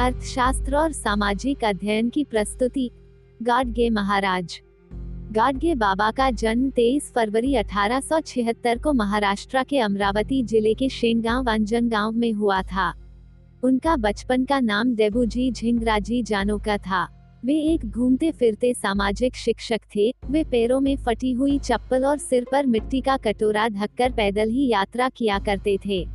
अर्थशास्त्र और सामाजिक अध्ययन की प्रस्तुति, गाडगे महाराज। गाडगे बाबा का जन्म 23 फरवरी 1876 को महाराष्ट्र के अमरावती ज़िले के शेनगांव अंजन गाँव में हुआ था। उनका बचपन का नाम देबूजी झिंगराजी जानो का था। वे एक घूमते फिरते सामाजिक शिक्षक थे। वे पैरों में फटी हुई चप्पल और सिर पर मिट्टी का कटोरा ढककर पैदल ही यात्रा किया करते थे।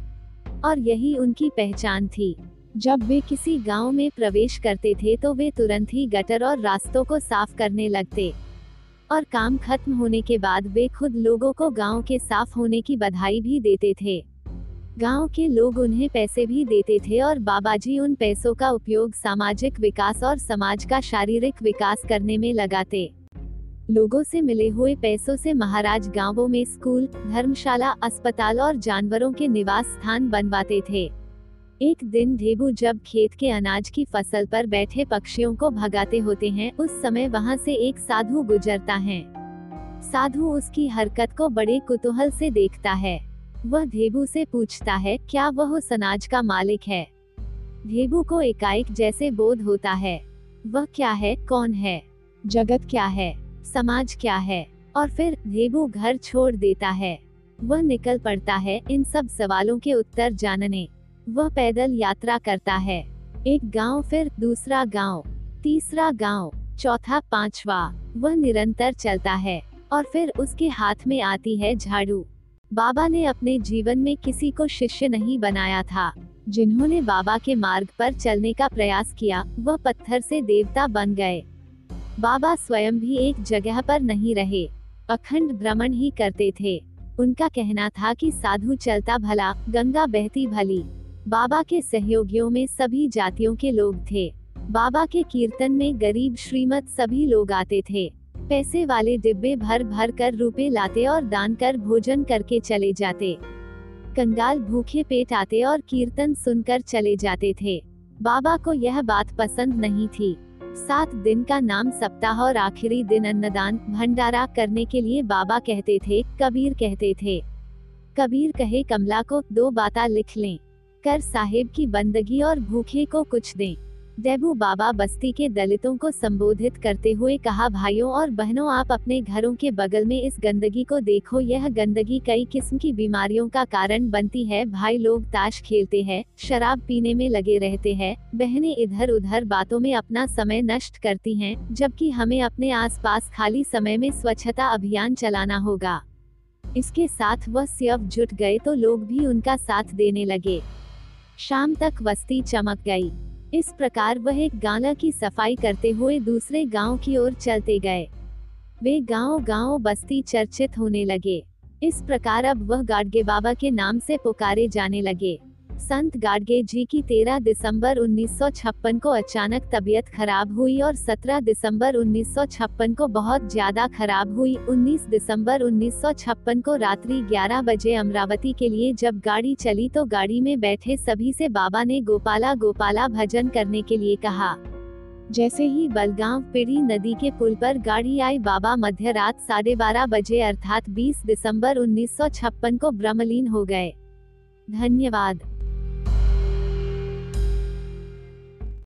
और यही उनकी पहचान थी। जब वे किसी गाँव में प्रवेश करते थे तो वे तुरंत ही गटर और रास्तों को साफ़ करने लगते और काम खत्म होने के बाद वे खुद लोगों को गाँव के साफ़ होने की बधाई भी देते थे। गाँव के लोग उन्हें पैसे भी देते थे और बाबाजी उन पैसों का उपयोग सामाजिक विकास और समाज का शारीरिक विकास करने में लगाते। लोगों से मिले हुए पैसों से महाराज गाँवों में स्कूल, धर्मशाला, अस्पताल और जानवरों के निवास स्थान बनवाते थे। एक दिन ढेबू जब खेत के अनाज की फ़सल पर बैठे पक्षियों को भगाते होते हैं, उस समय वहाँ से एक साधु गुजरता है। साधु उसकी हरकत को बड़े कुतूहल से देखता है। वह ढेबू से पूछता है, क्या वह उस अनाज का मालिक है? ढेबू को एकाएक जैसे बोध होता है। वह क्या है? कौन है? जगत क्या है? समाज क्या है? और फिर ढेबू घर छोड़ देता है। वह निकल पड़ता है इन सब सवालों के उत्तर जानने। वह पैदल यात्रा करता है। एक गाँव, फिर दूसरा गाँव, तीसरा गाँव, चौथा, पांचवा, वह निरंतर चलता है और फिर उसके हाथ में आती है झाड़ू। बाबा ने अपने जीवन में किसी को शिष्य नहीं बनाया था। जिन्होंने बाबा के मार्ग पर चलने का प्रयास किया, वह पत्थर से देवता बन गए। बाबा स्वयं भी एक जगह पर नहीं रहे। अखंड भ्रमण ही करते थे। उनका कहना था कि साधु चलता भला, गंगा बहती भली। बाबा के सहयोगियों में सभी जातियों के लोग थे। बाबा के कीर्तन में गरीब श्रीमत सभी लोग आते थे। पैसे वाले डिब्बे भर भर कर रुपए लाते और दान कर भोजन करके चले जाते। कंगाल भूखे पेट आते और कीर्तन सुनकर चले जाते थे। बाबा को यह बात पसंद नहीं थी। सात दिन का नाम सप्ताह और आखिरी दिन अन्नदान, भंडारा करने के लिए बाबा कहते थे, कबीर कहते थे। कबीर कहे, कमला को दो बाता लिख लें। कर साहेब की बंदगी और भूखे को कुछ दें। देबू बाबा बस्ती के दलितों को संबोधित करते हुए कहा, भाइयों और बहनों, आप अपने घरों के बगल में इस गंदगी को देखो। यह गंदगी कई किस्म की बीमारियों का कारण बनती है। भाई लोग ताश खेलते हैं, शराब पीने में लगे रहते हैं। बहनें इधर उधर बातों में अपना समय नष्ट करती हैं, जबकि हमें अपने आसपास खाली समय में स्वच्छता अभियान चलाना होगा। इसके साथ वह सियव जुट गए तो लोग भी उनका साथ देने लगे। शाम तक बस्ती चमक गई। इस प्रकार वह एक गाला की सफ़ाई करते हुए दूसरे गाँव की ओर चलते गए। वे गाँव गाँव बस्ती चर्चित होने लगे। इस प्रकार अब वह गाडगे बाबा के नाम से पुकारे जाने लगे। संत गाडगे जी की 13 दिसंबर 1956 को अचानक तबीयत खराब हुई और 17 दिसंबर 1956 को बहुत ज़्यादा खराब हुई। 19 दिसंबर 1956 को रात्रि 11 बजे अमरावती के लिए जब गाड़ी चली तो गाड़ी में बैठे सभी से बाबा ने गोपाला गोपाला, भजन करने के लिए कहा। जैसे ही बलगांव पिड़ी नदी के पुल पर गाड़ी आई, बाबा मध्य रात साढ़े बारह बजे अर्थात 20 दिसंबर 1956 को ब्रह्मलीन हो गए। धन्यवाद।